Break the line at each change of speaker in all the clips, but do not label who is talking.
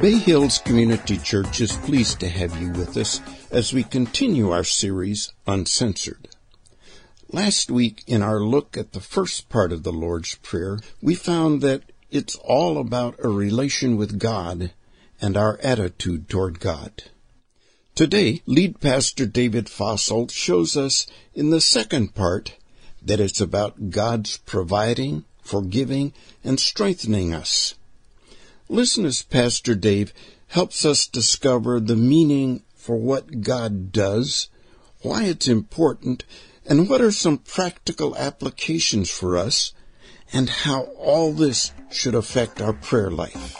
Bay Hills Community Church is pleased to have you with us as we continue our series, Uncensored. Last week, in our look at the first part of the Lord's Prayer, we found that it's all about a relation with God and our attitude toward God. Today, lead pastor David Fosselt shows us in the second part that it's about God's providing, forgiving, and strengthening us. Listen as Pastor Dave helps us discover the meaning for what God does, why it's important, and what are some practical applications for us, and how all this should affect our prayer life.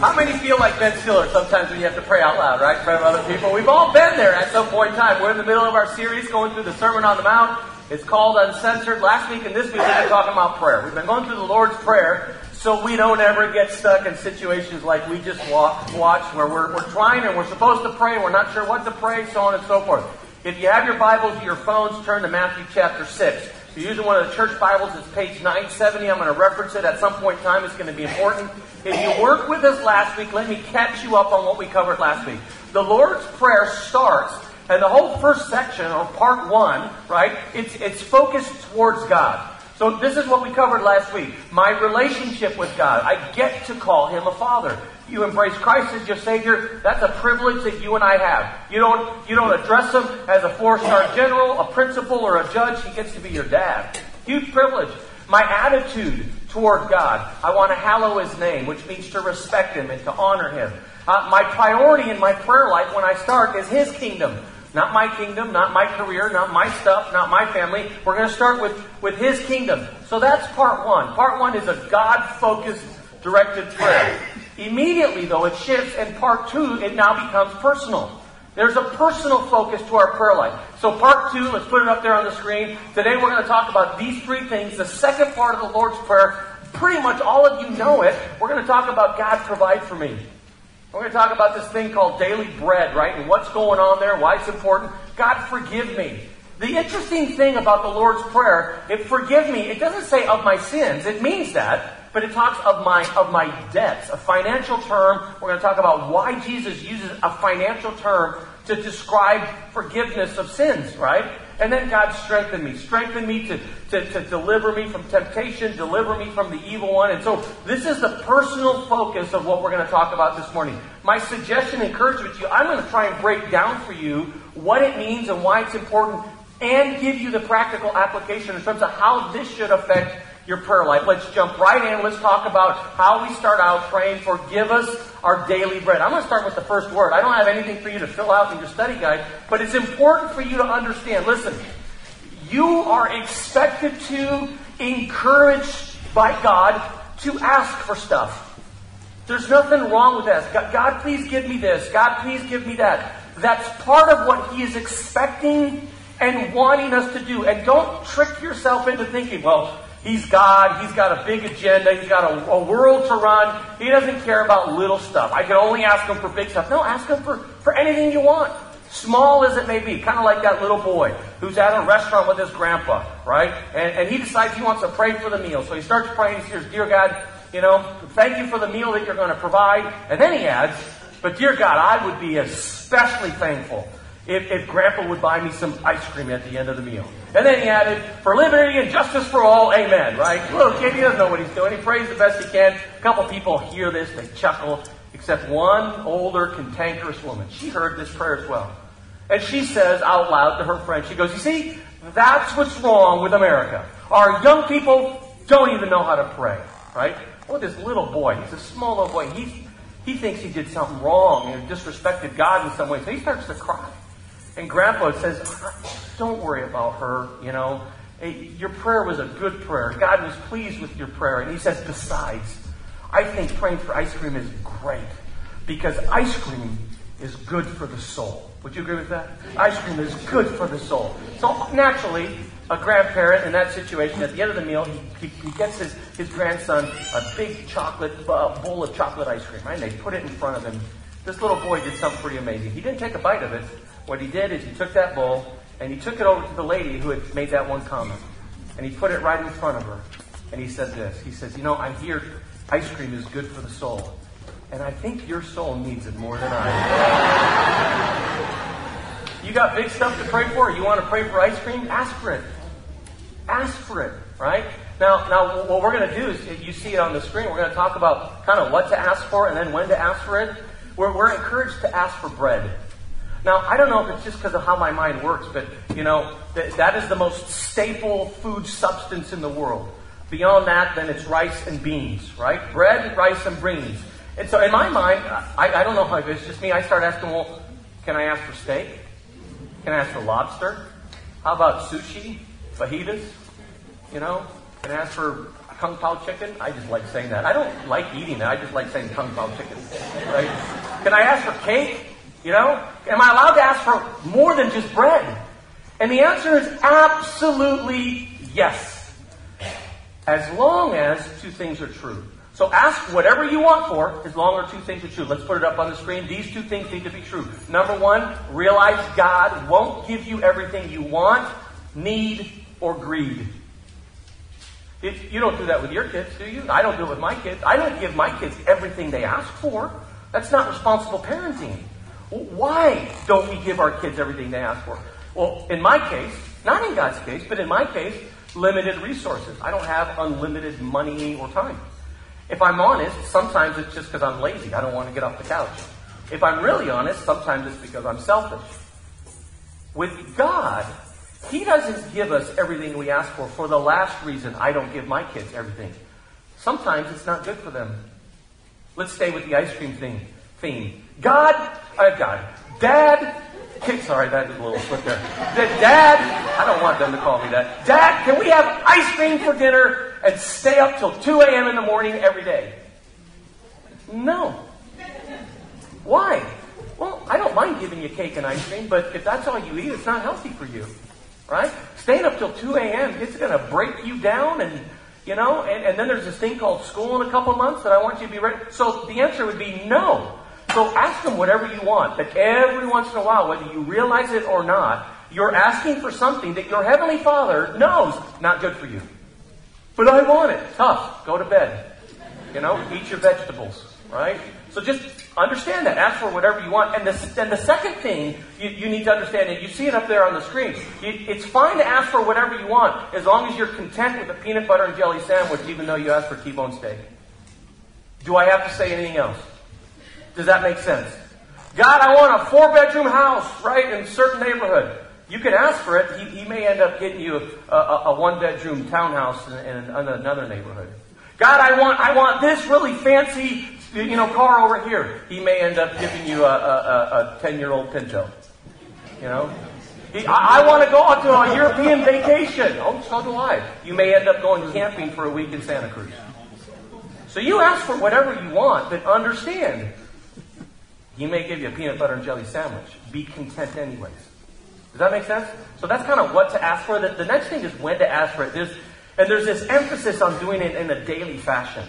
How many feel like Ben Stiller sometimes when you have to pray out loud, right, in front of other people? We've all been there at some point in time. We're in the middle of our series going through the Sermon on the Mount. It's called Uncensored. Last week and this week we've been talking about prayer. We've been going through the Lord's Prayer so we don't ever get stuck in situations like we just walk, watch where we're, we're trying and we're supposed to pray, and we're not sure what to pray, so on and so forth. If you have your Bibles or your phones, turn to Matthew chapter 6. If you're using one of the church Bibles, it's page 970. I'm going to reference it at some point in time. It's going to be important. If you worked with us last week, let me catch you up on what we covered last week. The Lord's Prayer starts and the whole first section, or part one, right, it's, it's focused towards God. So this is what we covered last week. My relationship with God. I get to call Him a Father. You embrace Christ as your Savior. That's a privilege that you and I have. You don't, you don't address Him as a four-star general, a principal, or a judge. He gets to be your dad. Huge privilege. My attitude toward God. I want to hallow His name, which means to respect Him and to honor Him. Uh, my priority in my prayer life when I start is His kingdom. Not my kingdom, not my career, not my stuff, not my family. We're going to start with, with His kingdom. So that's part one. Part one is a God focused, directed prayer. Immediately, though, it shifts, and part two, it now becomes personal. There's a personal focus to our prayer life. So, part two, let's put it up there on the screen. Today, we're going to talk about these three things. The second part of the Lord's Prayer, pretty much all of you know it. We're going to talk about God provide for me. We're going to talk about this thing called daily bread, right? And what's going on there, why it's important. God, forgive me. The interesting thing about the Lord's Prayer, it forgive me, it doesn't say of my sins. It means that, but it talks of my of my debts, a financial term. We're going to talk about why Jesus uses a financial term to describe forgiveness of sins, right? And then God strengthen me. Strengthen me to, to, to deliver me from temptation, deliver me from the evil one. And so this is the personal focus of what we're going to talk about this morning. My suggestion, encouragement to you, I'm going to try and break down for you what it means and why it's important and give you the practical application in terms of how this should affect your prayer life. Let's jump right in. Let's talk about how we start out praying for give us our daily bread. I'm going to start with the first word. I don't have anything for you to fill out in your study guide, but it's important for you to understand. Listen, you are expected to, encouraged by God, to ask for stuff. There's nothing wrong with that. God, God, please give me this. God, please give me that. That's part of what He is expecting and wanting us to do. And don't trick yourself into thinking, well, He's God. He's got a big agenda. He's got a, a, world to run. He doesn't care about little stuff. I can only ask him for big stuff. No, ask him for, for anything you want. Small as it may be. Kind of like that little boy who's at a restaurant with his grandpa, right? And, and he decides he wants to pray for the meal. So he starts praying. He says, Dear God, you know, thank you for the meal that you're going to provide. And then he adds, But dear God, I would be especially thankful if, if Grandpa would buy me some ice cream at the end of the meal. And then he added, for liberty and justice for all, amen, right? Little kid, he doesn't know what he's doing. He prays the best he can. A couple people hear this, they chuckle, except one older, cantankerous woman. She heard this prayer as well. And she says out loud to her friend, she goes, you see, that's what's wrong with America. Our young people don't even know how to pray, right? Oh, this little boy, he's a small little boy. He, he thinks he did something wrong and disrespected God in some way. So he starts to cry. And Grandpa says, Don't worry about her, you know. Your prayer was a good prayer. God was pleased with your prayer. And he says, Besides, I think praying for ice cream is great because ice cream is good for the soul. Would you agree with that? Ice cream is good for the soul. So naturally, a grandparent in that situation, at the end of the meal, he, he, he gets his, his grandson a big chocolate uh, bowl of chocolate ice cream, right? And they put it in front of him. This little boy did something pretty amazing. He didn't take a bite of it. What he did is he took that bowl And he took it over to the lady who had made that one comment. And he put it right in front of her. And he said this. He says, You know, I hear ice cream is good for the soul. And I think your soul needs it more than I do. you got big stuff to pray for? You want to pray for ice cream? Ask for it. Ask for it, right? Now, now what we're going to do is, you see it on the screen, we're going to talk about kind of what to ask for and then when to ask for it. We're, we're encouraged to ask for bread. Now, I don't know if it's just because of how my mind works, but, you know, th- that is the most staple food substance in the world. Beyond that, then it's rice and beans, right? Bread, rice, and beans. And so in my mind, I, I don't know how it's just me. I start asking, well, can I ask for steak? Can I ask for lobster? How about sushi? Fajitas? You know? Can I ask for kung pao chicken? I just like saying that. I don't like eating it. I just like saying kung pao chicken. Right? Can I ask for cake? You know? Am I allowed to ask for more than just bread? And the answer is absolutely yes. As long as two things are true. So ask whatever you want for, as long as two things are true. Let's put it up on the screen. These two things need to be true. Number one, realize God won't give you everything you want, need, or greed. It, you don't do that with your kids, do you? I don't do it with my kids. I don't give my kids everything they ask for. That's not responsible parenting. Why don't we give our kids everything they ask for? Well, in my case, not in God's case, but in my case, limited resources. I don't have unlimited money or time. If I'm honest, sometimes it's just because I'm lazy. I don't want to get off the couch. If I'm really honest, sometimes it's because I'm selfish. With God, He doesn't give us everything we ask for for the last reason I don't give my kids everything. Sometimes it's not good for them. Let's stay with the ice cream thing, theme. God, uh, God, Dad Sorry, that was a little slip there. Dad, I don't want them to call me that. Dad, can we have ice cream for dinner and stay up till 2 a.m. in the morning every day? No. Why? Well, I don't mind giving you cake and ice cream, but if that's all you eat, it's not healthy for you. Right? Staying up till 2 a.m., it's going to break you down and, you know, and, and then there's this thing called school in a couple months that I want you to be ready. So the answer would be no. So ask them whatever you want. But every once in a while, whether you realize it or not, you're asking for something that your Heavenly Father knows not good for you. But I want it. Tough. Go to bed. You know, eat your vegetables. Right? So just understand that. Ask for whatever you want. And the, the second thing you, you need to understand, and you see it up there on the screen, you, it's fine to ask for whatever you want as long as you're content with a peanut butter and jelly sandwich, even though you ask for T-bone steak. Do I have to say anything else? Does that make sense? God, I want a four bedroom house, right, in a certain neighborhood. You can ask for it. He, he may end up getting you a, a, a one bedroom townhouse in, in, another neighborhood. God, I want, I want this really fancy, you know, car over here. He may end up giving you a 10 year old Pinto. You know? I, I want to go out to a European vacation. Oh, so do I. You may end up going camping for a week in Santa Cruz. So you ask for whatever you want, but understand he may give you a peanut butter and jelly sandwich. Be content anyways. Does that make sense? So that's kind of what to ask for. The, the next thing is when to ask for it. There's, and there's this emphasis on doing it in a daily fashion.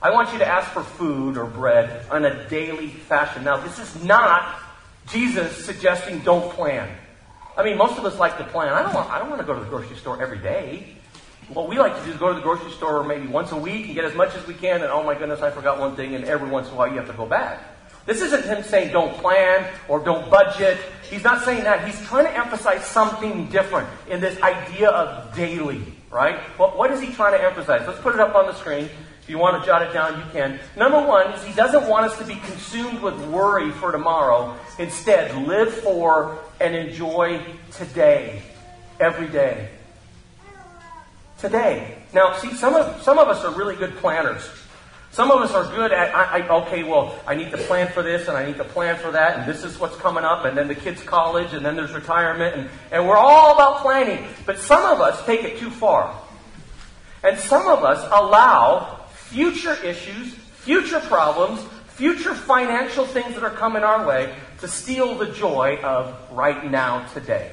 I want you to ask for food or bread on a daily fashion. Now, this is not Jesus suggesting don't plan. I mean, most of us like to plan. I don't want, I don't want to go to the grocery store every day. What we like to do is go to the grocery store maybe once a week and get as much as we can, and oh my goodness, I forgot one thing, and every once in a while you have to go back. This isn't him saying don't plan or don't budget. He's not saying that. He's trying to emphasize something different in this idea of daily, right? What is he trying to emphasize? Let's put it up on the screen. If you want to jot it down, you can. Number one is he doesn't want us to be consumed with worry for tomorrow. Instead, live for and enjoy today, every day. Today. Now, see, some of, some of us are really good planners. Some of us are good at, I, I, okay, well, I need to plan for this and I need to plan for that, and this is what's coming up, and then the kids' college, and then there's retirement, and, and we're all about planning. But some of us take it too far. And some of us allow future issues, future problems, future financial things that are coming our way to steal the joy of right now, today.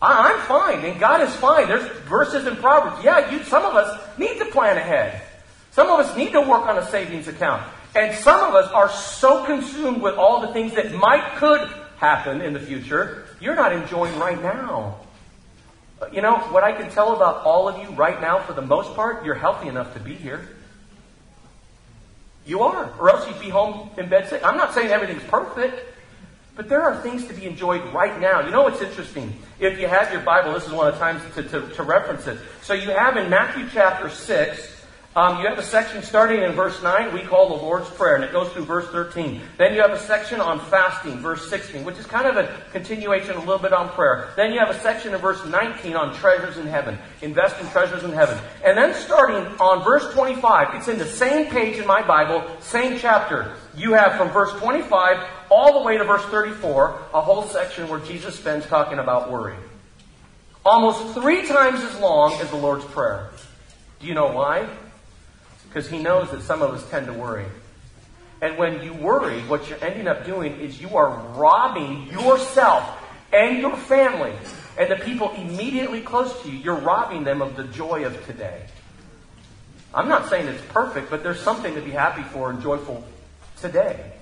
I'm fine, and God is fine. There's verses in Proverbs. Yeah, you, some of us need to plan ahead. Some of us need to work on a savings account. And some of us are so consumed with all the things that might, could, happen in the future, you're not enjoying right now. Uh, you know, what I can tell about all of you right now, for the most part, you're healthy enough to be here. You are, or else you'd be home in bed sick. I'm not saying everything's perfect, but there are things to be enjoyed right now. You know what's interesting? If you have your Bible, this is one of the times to, to, to reference it. So you have in Matthew chapter 6, um, you have a section starting in verse 9 we call the Lord's Prayer, and it goes through verse 13. Then you have a section on fasting, verse 16, which is kind of a continuation a little bit on prayer. Then you have a section in verse 19 on treasures in heaven. Invest in treasures in heaven. And then starting on verse 25, it's in the same page in my Bible, same chapter. You have from verse 25 all the way to verse 34, a whole section where Jesus spends talking about worry. Almost three times as long as the Lord's Prayer. Do you know why? Because he knows that some of us tend to worry. And when you worry, what you're ending up doing is you are robbing yourself and your family and the people immediately close to you. You're robbing them of the joy of today. I'm not saying it's perfect, but there's something to be happy for and joyful today.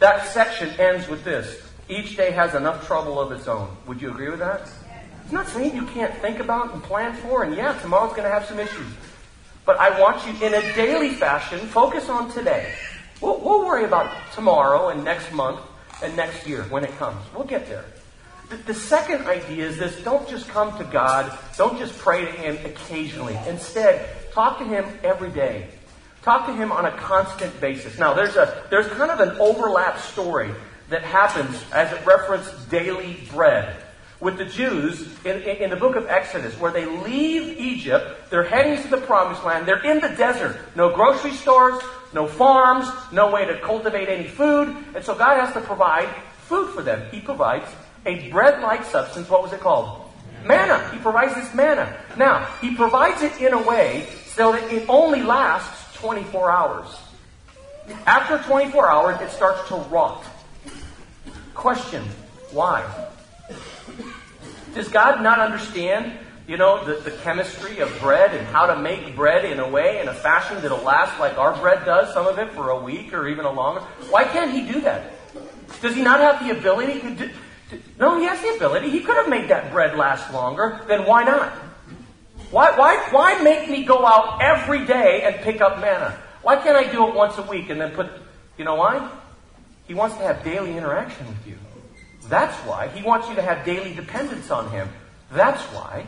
That section ends with this. Each day has enough trouble of its own. Would you agree with that? It's not saying you can't think about and plan for, and yeah, tomorrow's going to have some issues. But I want you in a daily fashion, focus on today. We'll, we'll worry about tomorrow and next month and next year when it comes. We'll get there. The, the second idea is this don't just come to God, don't just pray to Him occasionally. Instead, talk to Him every day. Talk to Him on a constant basis. Now, there's, a, there's kind of an overlap story that happens as it references daily bread with the Jews in, in, in, the book of Exodus, where they leave Egypt, they're heading to the promised land, they're in the desert, no grocery stores, no farms, no way to cultivate any food, and so God has to provide food for them. He provides a bread like substance. What was it called? Manna. He provides this manna. Now, He provides it in a way so that it only lasts 24 hours. After 24 hours, it starts to rot. Question Why? Does God not understand, you know, the, the chemistry of bread and how to make bread in a way, in a fashion that'll last like our bread does, some of it for a week or even a longer? Why can't He do that? Does He not have the ability to? To, no, He has the ability. He could have made that bread last longer. Then why not? Why, why, why make me go out every day and pick up manna? Why can't I do it once a week and then put, you know why? He wants to have daily interaction with you. That's why. He wants you to have daily dependence on him. That's why.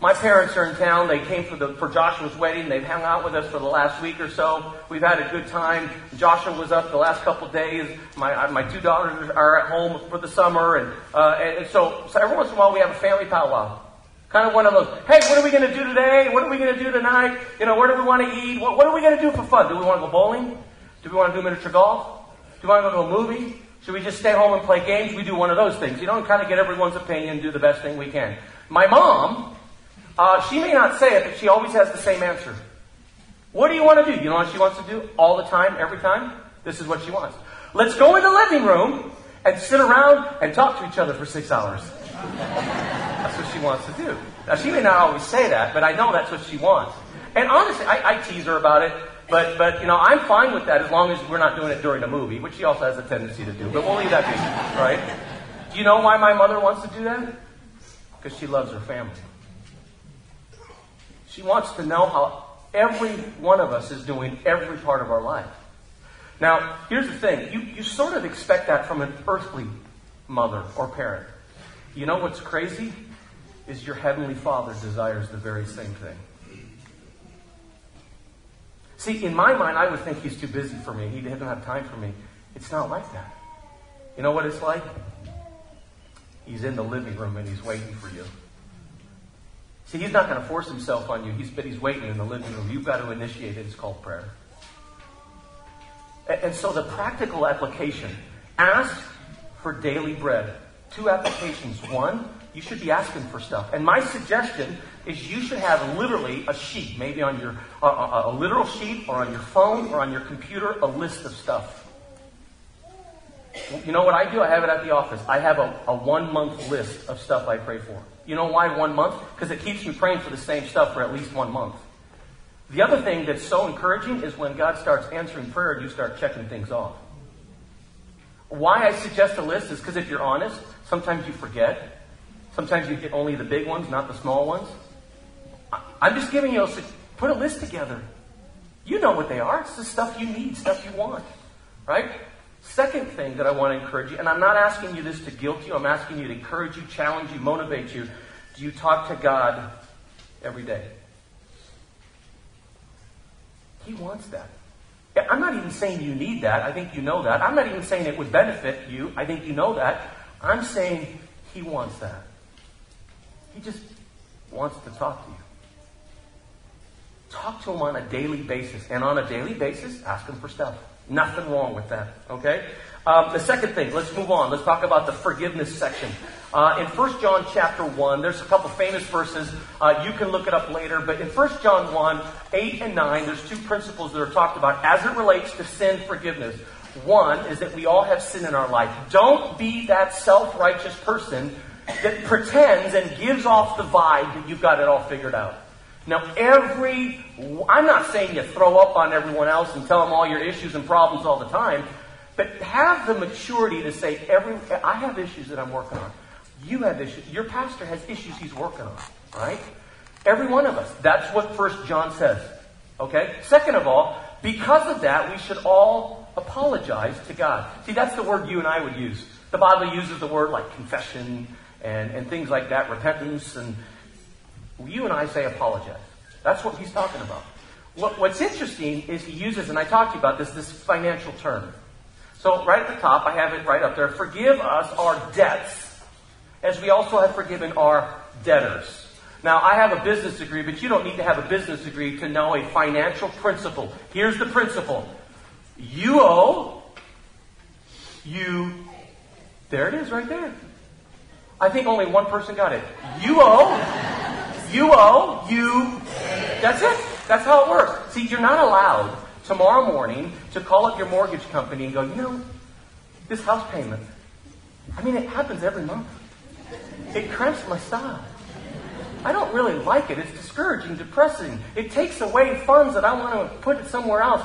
My parents are in town. They came for, the, for Joshua's wedding. They've hung out with us for the last week or so. We've had a good time. Joshua was up the last couple days. My, my two daughters are at home for the summer. And, uh, and so, so every once in a while we have a family powwow. Kind of one of those, hey, what are we going to do today? What are we going to do tonight? You know, where do we want to eat? What, what are we going to do for fun? Do we want to go bowling? Do we want to do miniature golf? Do we want to go to a movie? Should we just stay home and play games? We do one of those things, you know, kind of get everyone's opinion, do the best thing we can. My mom, uh, she may not say it, but she always has the same answer. What do you want to do? You know what she wants to do all the time, every time? This is what she wants. Let's go in the living room and sit around and talk to each other for six hours. That's what she wants to do. Now, she may not always say that, but I know that's what she wants. And honestly, I, I tease her about it. But, but, you know, I'm fine with that as long as we're not doing it during a movie, which she also has a tendency to do. But we'll leave that be, right? Do you know why my mother wants to do that? Because she loves her family. She wants to know how every one of us is doing every part of our life. Now, here's the thing. You, you sort of expect that from an earthly mother or parent. You know what's crazy? Is your heavenly father desires the very same thing. See, in my mind, I would think he's too busy for me. He doesn't have time for me. It's not like that. You know what it's like? He's in the living room and he's waiting for you. See, he's not going to force himself on you, he's, but he's waiting in the living room. You've got to initiate it. It's called prayer. And, and so the practical application ask for daily bread. Two applications. One, you should be asking for stuff. And my suggestion is you should have literally a sheet, maybe on your a, a, literal sheet or on your phone or on your computer, a list of stuff. You know what I do? I have it at the office. I have a, a one month list of stuff I pray for. You know why one month? Because it keeps me praying for the same stuff for at least one month. The other thing that's so encouraging is when God starts answering prayer you start checking things off. Why I suggest a list is because if you're honest, sometimes you forget. Sometimes you get only the big ones, not the small ones. I'm just giving you a, put a list together. You know what they are. It's the stuff you need, stuff you want. Right? Second thing that I want to encourage you, and I'm not asking you this to guilt you, I'm asking you to encourage you, challenge you, motivate you. Do you talk to God every day? He wants that. I'm not even saying you need that. I think you know that. I'm not even saying it would benefit you. I think you know that. I'm saying He wants that. He just wants to talk to you. Talk to Him on a daily basis. And on a daily basis, ask Him for stuff. Nothing wrong with that. Okay? Um, the second thing, let's move on. Let's talk about the forgiveness section. Uh, in 1 John chapter 1, there's a couple famous verses. Uh, you can look it up later. But in 1 John 1, 8 and 9, there's two principles that are talked about as it relates to sin forgiveness. One is that we all have sin in our life. Don't be that self righteous person that pretends and gives off the vibe that you've got it all figured out. Now, every, I'm not saying you throw up on everyone else and tell them all your issues and problems all the time. But have the maturity to say, every, I have issues that I'm working on. You have issues. Your pastor has issues he's working on, right? Every one of us. That's what First John says. Okay? Second of all, because of that, we should all apologize to God. See, that's the word you and I would use. The Bible uses the word like confession and, and things like that, repentance, and you and I say apologize. That's what he's talking about. What, what's interesting is he uses, and I talked to you about this, this financial term. So right at the top, I have it right up there. Forgive us our debts, as we also have forgiven our debtors. Now, I have a business degree, but you don't need to have a business degree to know a financial principle. Here's the principle. You owe, you, there it is right there. I think only one person got it. You owe, you owe, you, that's it. That's how it works. See, you're not allowed tomorrow morning to call up your mortgage company and go, you know, this house payment, I mean, it happens every month. It cramps my style. I don't really like it. It's discouraging, depressing. It takes away funds that I want to put it somewhere else.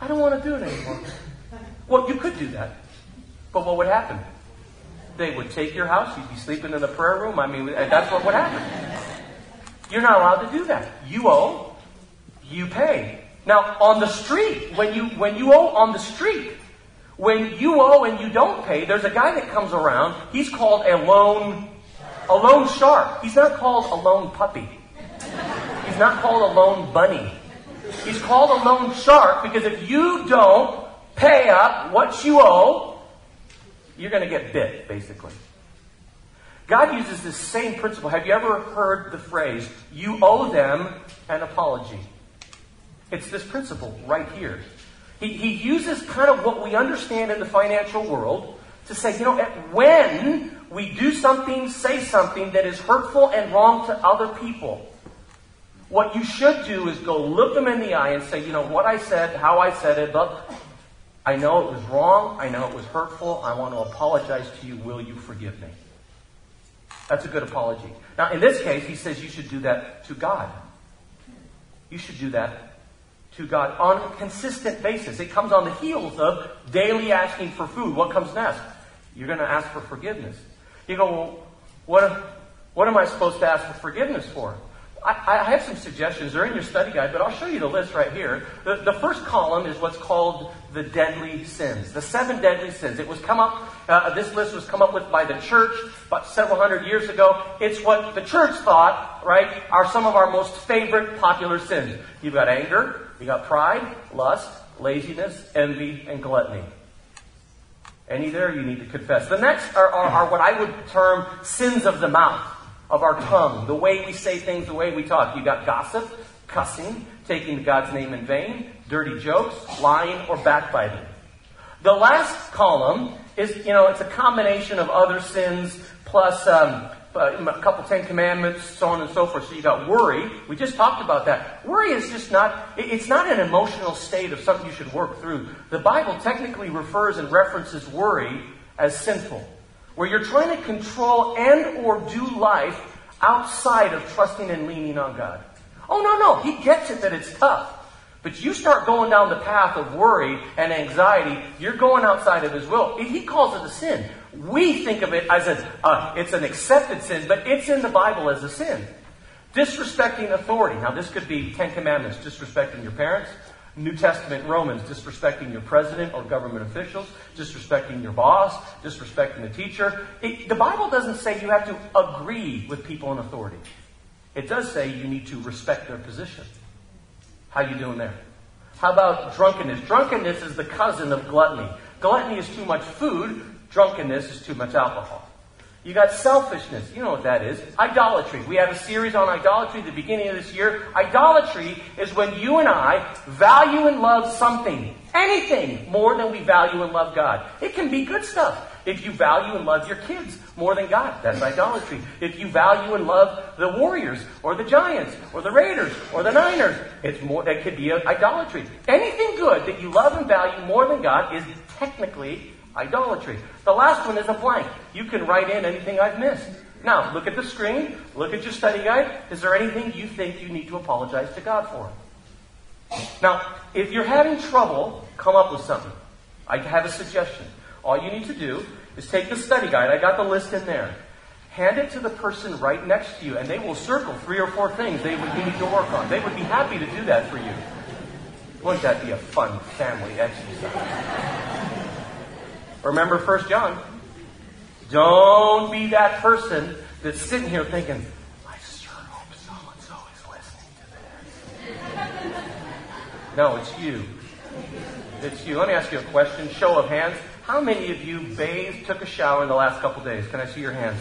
I don't want to do it anymore. Well, you could do that. But what would happen? They would take your house. You'd be sleeping in the prayer room. I mean, that's what would happen. You're not allowed to do that. You owe, you pay. Now, on the street, when you, when you owe on the street, when you owe and you don't pay, there's a guy that comes around. He's called a loan, a loan shark. He's not called a loan puppy. He's not called a loan bunny. He's called a loan shark because if you don't pay up what you owe, you're going to get bit, basically. God uses this same principle. Have you ever heard the phrase, you owe them an apology? It's this principle right here. He, he uses kind of what we understand in the financial world to say, you know, when we do something, say something that is hurtful and wrong to other people, what you should do is go look them in the eye and say, you know, what I said, how I said it, but I know it was wrong. I know it was hurtful. I want to apologize to you. Will you forgive me? That's a good apology. Now, in this case, he says you should do that to God. You should do that to God on a consistent basis. It comes on the heels of daily asking for food. What comes next? You're going to ask for forgiveness. You go, well, what, what am I supposed to ask for forgiveness for? I, I, have some suggestions. They're in your study guide, but I'll show you the list right here. The, the first column is what's called the deadly sins, the seven deadly sins. It was come up. Uh, this list was come up with by the church about several hundred years ago. It's what the church thought, right, are some of our most favorite popular sins. You've got anger, you've got pride, lust, laziness, envy, and gluttony. Any there you need to confess. The next are, are, are what I would term sins of the mouth of our tongue, the way we say things, the way we talk. You got gossip, cussing, taking God's name in vain, dirty jokes, lying, or backbiting. The last column is, you know, it's a combination of other sins plus um, a couple Ten Commandments, so on and so forth. So you got worry. We just talked about that. Worry is just not, it's not an emotional state of something you should work through. The Bible technically refers and references worry as sinful where you're trying to control and or do life outside of trusting and leaning on God. Oh, no, no. He gets it that it's tough. But you start going down the path of worry and anxiety, you're going outside of His will. He calls it a sin. We think of it as a, uh, it's an accepted sin, but it's in the Bible as a sin. Disrespecting authority. Now, this could be Ten Commandments, disrespecting your parents. New Testament Romans, disrespecting your president or government officials, disrespecting your boss, disrespecting the teacher. It, the Bible doesn't say you have to agree with people in authority. It does say you need to respect their position. How you doing there? How about drunkenness? Drunkenness is the cousin of gluttony. Gluttony is too much food. Drunkenness is too much alcohol. You got selfishness. You know what that is. Idolatry. We have a series on idolatry at the beginning of this year. Idolatry is when you and I value and love something, anything, more than we value and love God. It can be good stuff. If you value and love your kids more than God, that's idolatry. If you value and love the Warriors or the Giants or the Raiders or the Niners, it's more that could be idolatry. Anything good that you love and value more than God is technically Idolatry. The last one is a blank. You can write in anything I've missed. Now, look at the screen. Look at your study guide. Is there anything you think you need to apologize to God for? Now, if you're having trouble, come up with something. I have a suggestion. All you need to do is take the study guide. I got the list in there. Hand it to the person right next to you, and they will circle three or four things they would need to work on. They would be happy to do that for you. Wouldn't that be a fun family exercise? Remember 1 John. Don't be that person that's sitting here thinking, I sure hope so and so is listening to this. no, it's you. It's you. Let me ask you a question. Show of hands. How many of you bathed, took a shower in the last couple days? Can I see your hands?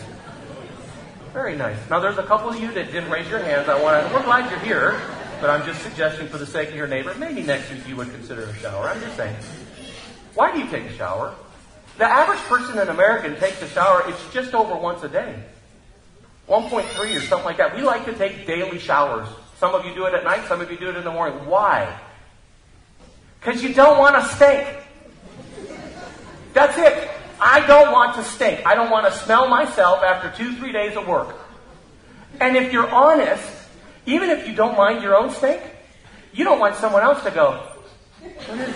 Very nice. Now, there's a couple of you that didn't raise your hands. I want to. We're glad you're here, but I'm just suggesting for the sake of your neighbor, maybe next week you would consider a shower. I'm just saying. Why do you take a shower? The average person in America takes a shower, it's just over once a day. 1.3 or something like that. We like to take daily showers. Some of you do it at night, some of you do it in the morning. Why? Because you don't want to stink. That's it. I don't want to stink. I don't want to smell myself after two, three days of work. And if you're honest, even if you don't mind your own stink, you don't want someone else to go, what is,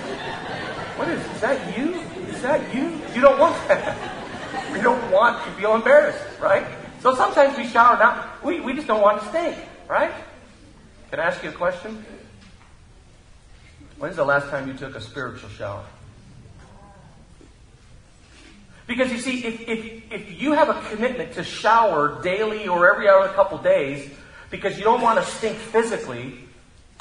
what is, is that you? Is that you? You don't want that. We don't want to feel embarrassed, right? So sometimes we shower now. We, we just don't want to stink, right? Can I ask you a question? When's the last time you took a spiritual shower? Because you see, if, if, if you have a commitment to shower daily or every other couple days because you don't want to stink physically,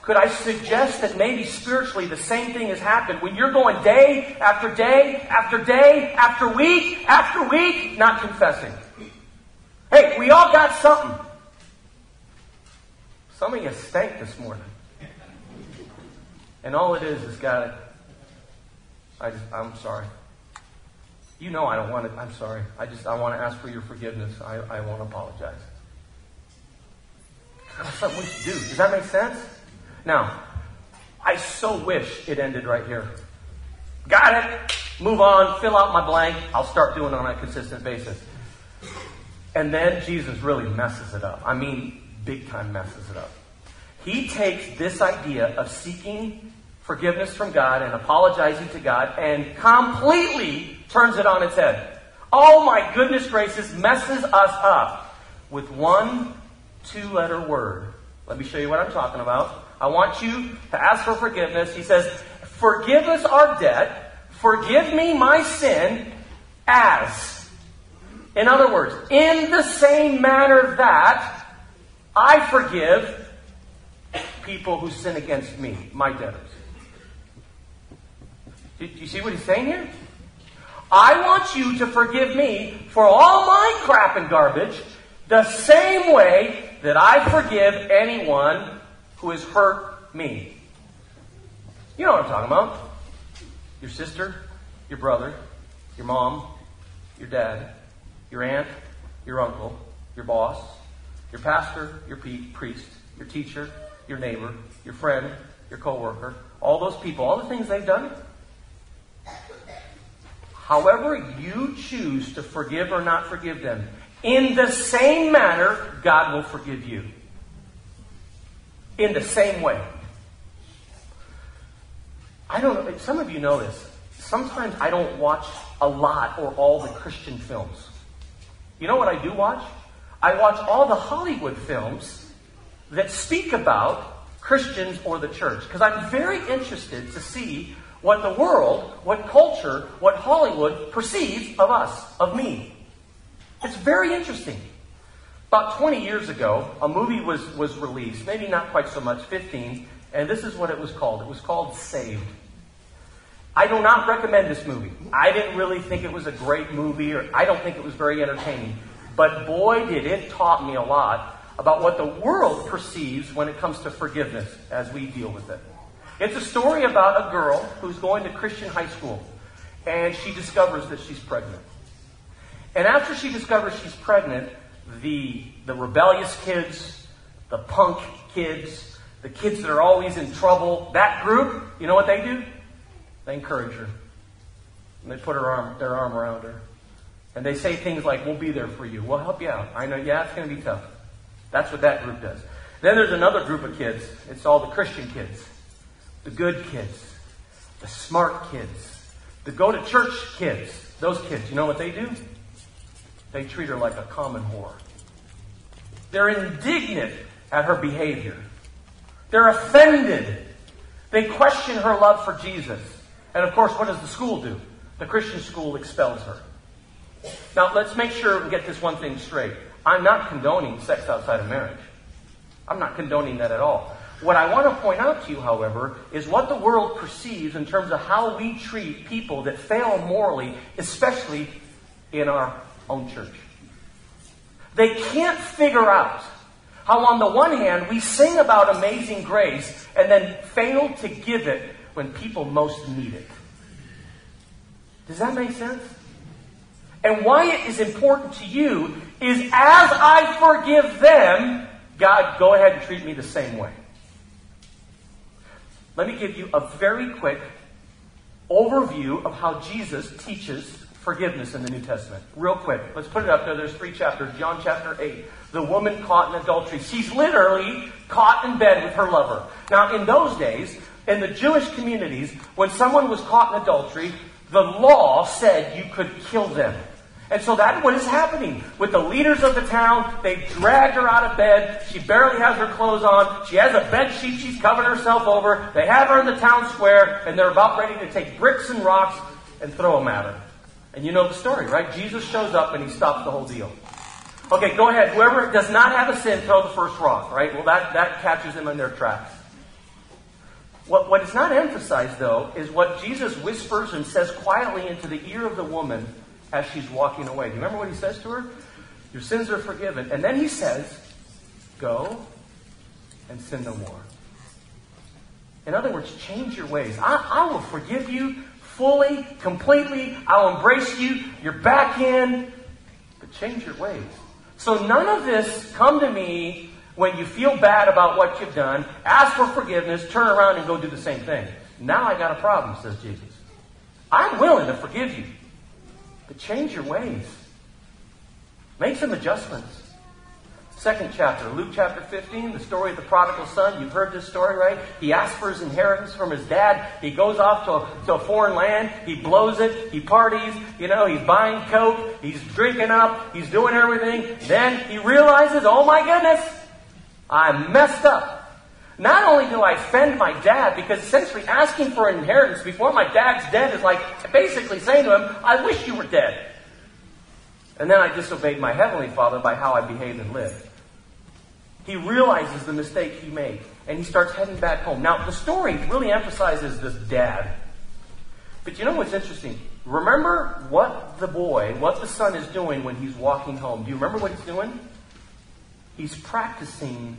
could I suggest that maybe spiritually the same thing has happened when you're going day after day after day after week after week not confessing? Hey, we all got something. Some of you stank this morning. And all it is is God, I just, I'm sorry. You know I don't want to, I'm sorry. I just, I want to ask for your forgiveness. I, I won't apologize. That's something we should do. Does that make sense? Now, I so wish it ended right here. Got it. Move on. Fill out my blank. I'll start doing it on a consistent basis. And then Jesus really messes it up. I mean, big time messes it up. He takes this idea of seeking forgiveness from God and apologizing to God and completely turns it on its head. Oh my goodness gracious, messes us up with one two letter word. Let me show you what I'm talking about. I want you to ask for forgiveness. He says, Forgive us our debt. Forgive me my sin as. In other words, in the same manner that I forgive people who sin against me, my debtors. Do you see what he's saying here? I want you to forgive me for all my crap and garbage the same way that I forgive anyone who has hurt me. You know what I'm talking about. Your sister, your brother, your mom, your dad, your aunt, your uncle, your boss, your pastor, your priest, your teacher, your neighbor, your friend, your coworker, all those people, all the things they've done. However you choose to forgive or not forgive them, in the same manner, God will forgive you in the same way. I don't some of you know this. Sometimes I don't watch a lot or all the Christian films. You know what I do watch? I watch all the Hollywood films that speak about Christians or the church because I'm very interested to see what the world, what culture, what Hollywood perceives of us, of me. It's very interesting. About 20 years ago, a movie was, was released, maybe not quite so much, 15, and this is what it was called. It was called Saved. I do not recommend this movie. I didn't really think it was a great movie, or I don't think it was very entertaining. But boy, did it taught me a lot about what the world perceives when it comes to forgiveness as we deal with it. It's a story about a girl who's going to Christian high school, and she discovers that she's pregnant. And after she discovers she's pregnant, the, the rebellious kids, the punk kids, the kids that are always in trouble, that group, you know what they do? They encourage her. And they put her arm, their arm around her. And they say things like, We'll be there for you. We'll help you out. I know, yeah, it's going to be tough. That's what that group does. Then there's another group of kids. It's all the Christian kids, the good kids, the smart kids, the go to church kids. Those kids, you know what they do? They treat her like a common whore. They're indignant at her behavior. They're offended. They question her love for Jesus. And of course, what does the school do? The Christian school expels her. Now, let's make sure we get this one thing straight. I'm not condoning sex outside of marriage. I'm not condoning that at all. What I want to point out to you, however, is what the world perceives in terms of how we treat people that fail morally, especially in our own church. They can't figure out how, on the one hand, we sing about amazing grace and then fail to give it when people most need it. Does that make sense? And why it is important to you is as I forgive them, God, go ahead and treat me the same way. Let me give you a very quick overview of how Jesus teaches forgiveness in the New Testament. Real quick. Let's put it up there. There's three chapters. John chapter 8. The woman caught in adultery. She's literally caught in bed with her lover. Now, in those days, in the Jewish communities, when someone was caught in adultery, the law said you could kill them. And so that's what is happening with the leaders of the town. They dragged her out of bed. She barely has her clothes on. She has a bed sheet she's covered herself over. They have her in the town square, and they're about ready to take bricks and rocks and throw them at her. And you know the story, right? Jesus shows up and he stops the whole deal. Okay, go ahead. Whoever does not have a sin, throw the first rock, right? Well, that, that catches them in their tracks. What, what is not emphasized, though, is what Jesus whispers and says quietly into the ear of the woman as she's walking away. Do you remember what he says to her? Your sins are forgiven. And then he says, Go and sin no more. In other words, change your ways. I, I will forgive you fully, completely. I'll embrace you. You're back in. But change your ways. So none of this come to me when you feel bad about what you've done, ask for forgiveness, turn around and go do the same thing. Now I got a problem, says Jesus. I'm willing to forgive you, but change your ways. Make some adjustments. Second chapter, Luke chapter 15, the story of the prodigal son. You've heard this story, right? He asks for his inheritance from his dad. He goes off to a, to a foreign land. He blows it. He parties. You know, he's buying Coke. He's drinking up. He's doing everything. Then he realizes, oh my goodness, I messed up. Not only do I offend my dad, because essentially asking for an inheritance before my dad's dead is like basically saying to him, I wish you were dead. And then I disobeyed my heavenly father by how I behaved and lived. He realizes the mistake he made, and he starts heading back home. Now, the story really emphasizes this dad. But you know what's interesting? Remember what the boy, what the son is doing when he's walking home. Do you remember what he's doing? He's practicing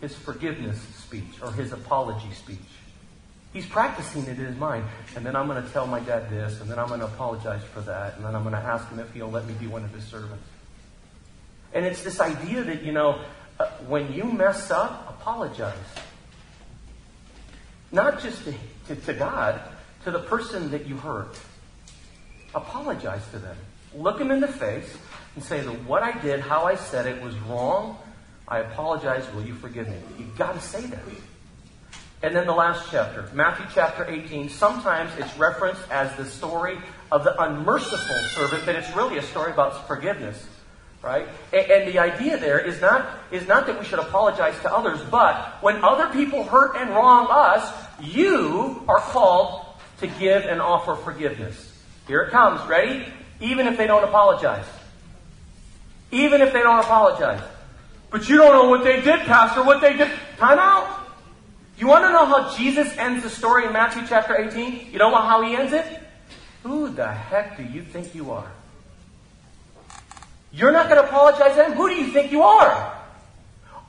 his forgiveness speech or his apology speech. He's practicing it in his mind. And then I'm going to tell my dad this, and then I'm going to apologize for that, and then I'm going to ask him if he'll let me be one of his servants. And it's this idea that, you know, uh, when you mess up, apologize. Not just to, to, to God, to the person that you hurt. Apologize to them. Look them in the face and say that what I did, how I said it was wrong. I apologize. Will you forgive me? You've got to say that. And then the last chapter, Matthew chapter 18, sometimes it's referenced as the story of the unmerciful servant, but it's really a story about forgiveness. Right? And, and the idea there is not, is not that we should apologize to others, but when other people hurt and wrong us, you are called to give and offer forgiveness. Here it comes. Ready? Even if they don't apologize. Even if they don't apologize. But you don't know what they did, Pastor, what they did. Time out. You want to know how Jesus ends the story in Matthew chapter 18? You know how he ends it? Who the heck do you think you are? You're not going to apologize to them? Who do you think you are?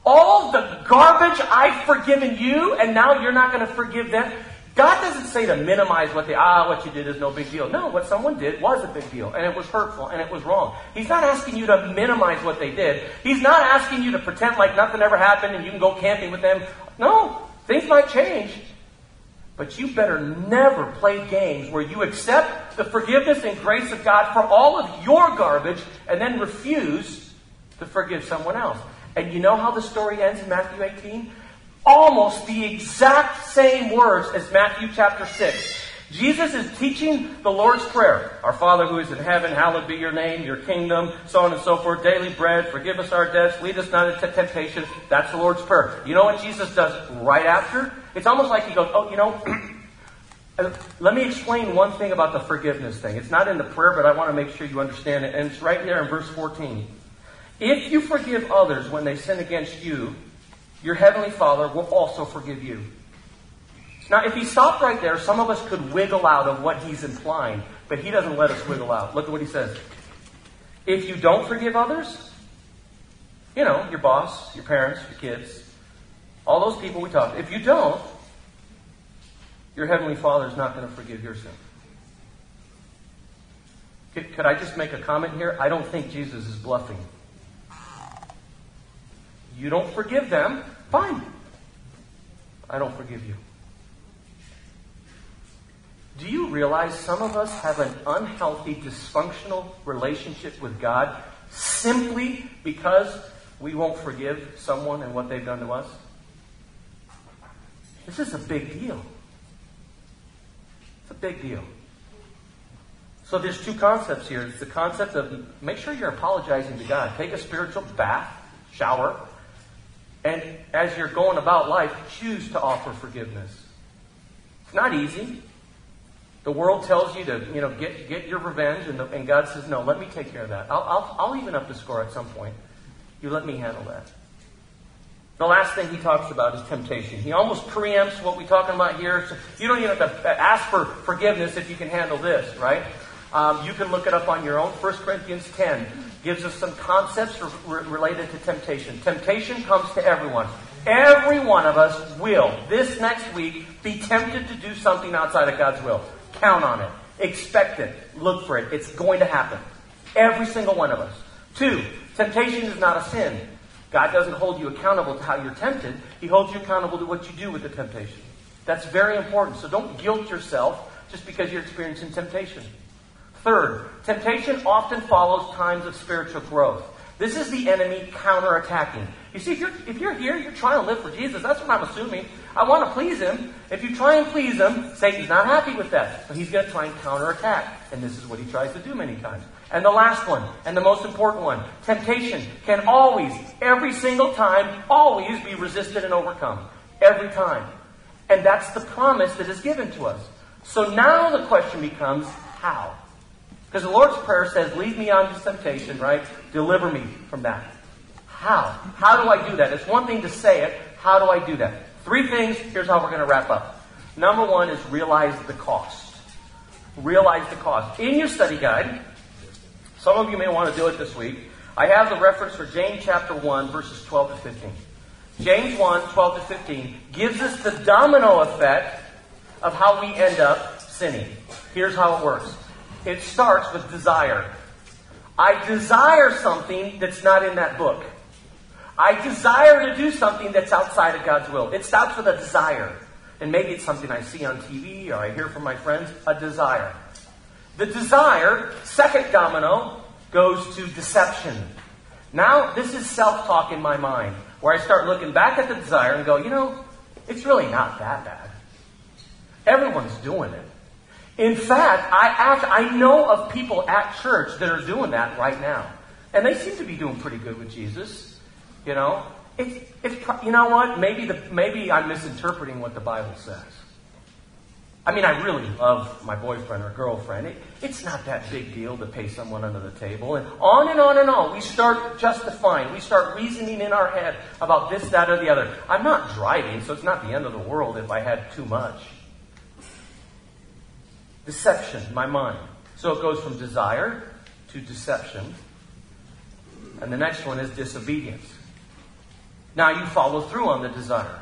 All the garbage I've forgiven you, and now you're not going to forgive them? God doesn't say to minimize what they, ah, what you did is no big deal. No, what someone did was a big deal, and it was hurtful, and it was wrong. He's not asking you to minimize what they did. He's not asking you to pretend like nothing ever happened and you can go camping with them. No, things might change. But you better never play games where you accept the forgiveness and grace of God for all of your garbage and then refuse to forgive someone else. And you know how the story ends in Matthew 18? almost the exact same words as Matthew chapter 6. Jesus is teaching the Lord's Prayer. Our Father who is in heaven, hallowed be your name, your kingdom, so on and so forth. Daily bread, forgive us our debts, lead us not into temptation. That's the Lord's Prayer. You know what Jesus does right after? It's almost like he goes, oh, you know, uh, let me explain one thing about the forgiveness thing. It's not in the prayer, but I want to make sure you understand it. And it's right there in verse 14. If you forgive others when they sin against you, your heavenly Father will also forgive you. Now, if he stopped right there, some of us could wiggle out of what he's implying, but he doesn't let us wiggle out. Look at what he says. If you don't forgive others, you know, your boss, your parents, your kids, all those people we talked, if you don't, your heavenly Father is not going to forgive your sin. Could, could I just make a comment here? I don't think Jesus is bluffing. You don't forgive them, Fine. I don't forgive you. Do you realize some of us have an unhealthy, dysfunctional relationship with God simply because we won't forgive someone and what they've done to us? This is a big deal. It's a big deal. So there's two concepts here. It's the concept of make sure you're apologizing to God. Take a spiritual bath, shower, and as you're going about life, choose to offer forgiveness. It's not easy. The world tells you to, you know, get, get your revenge, and, the, and God says, no, let me take care of that. I'll, I'll, I'll even up the score at some point. You let me handle that. The last thing he talks about is temptation. He almost preempts what we're talking about here. So you don't even have to ask for forgiveness if you can handle this, right? Um, you can look it up on your own. 1 Corinthians 10 gives us some concepts re- related to temptation. Temptation comes to everyone. Every one of us will, this next week, be tempted to do something outside of God's will. Count on it. Expect it. Look for it. It's going to happen. Every single one of us. Two, temptation is not a sin. God doesn't hold you accountable to how you're tempted. He holds you accountable to what you do with the temptation. That's very important. So don't guilt yourself just because you're experiencing temptation. Third, temptation often follows times of spiritual growth. This is the enemy counterattacking. You see, if you're, if you're here, you're trying to live for Jesus. That's what I'm assuming. I want to please him. If you try and please him, Satan's not happy with that. But he's going to try and counterattack. And this is what he tries to do many times. And the last one, and the most important one, temptation can always, every single time, always be resisted and overcome. Every time. And that's the promise that is given to us. So now the question becomes, how? Because the Lord's Prayer says, Lead me on to temptation, right? Deliver me from that. How? How do I do that? It's one thing to say it. How do I do that? Three things. Here's how we're going to wrap up. Number one is realize the cost. Realize the cost. In your study guide, some of you may want to do it this week. I have the reference for James chapter 1, verses 12 to 15. James 1, 12 to 15 gives us the domino effect of how we end up sinning. Here's how it works. It starts with desire. I desire something that's not in that book. I desire to do something that's outside of God's will. It starts with a desire. And maybe it's something I see on TV or I hear from my friends, a desire. The desire, second domino, goes to deception. Now, this is self talk in my mind, where I start looking back at the desire and go, you know, It's really not that bad. Everyone's doing it. In fact, I act, I know of people at church that are doing that right now. And they seem to be doing pretty good with Jesus. You know? It's, it's, you know what? Maybe, the, maybe I'm misinterpreting what the Bible says. I mean, I really love my boyfriend or girlfriend. It, it's not that big deal to pay someone under the table. And on and on and on. We start justifying. We start reasoning in our head about this, that, or the other. I'm not driving, so it's not the end of the world if I had too much. Deception, my mind. So it goes from desire to deception. And the next one is disobedience. Now you follow through on the desire.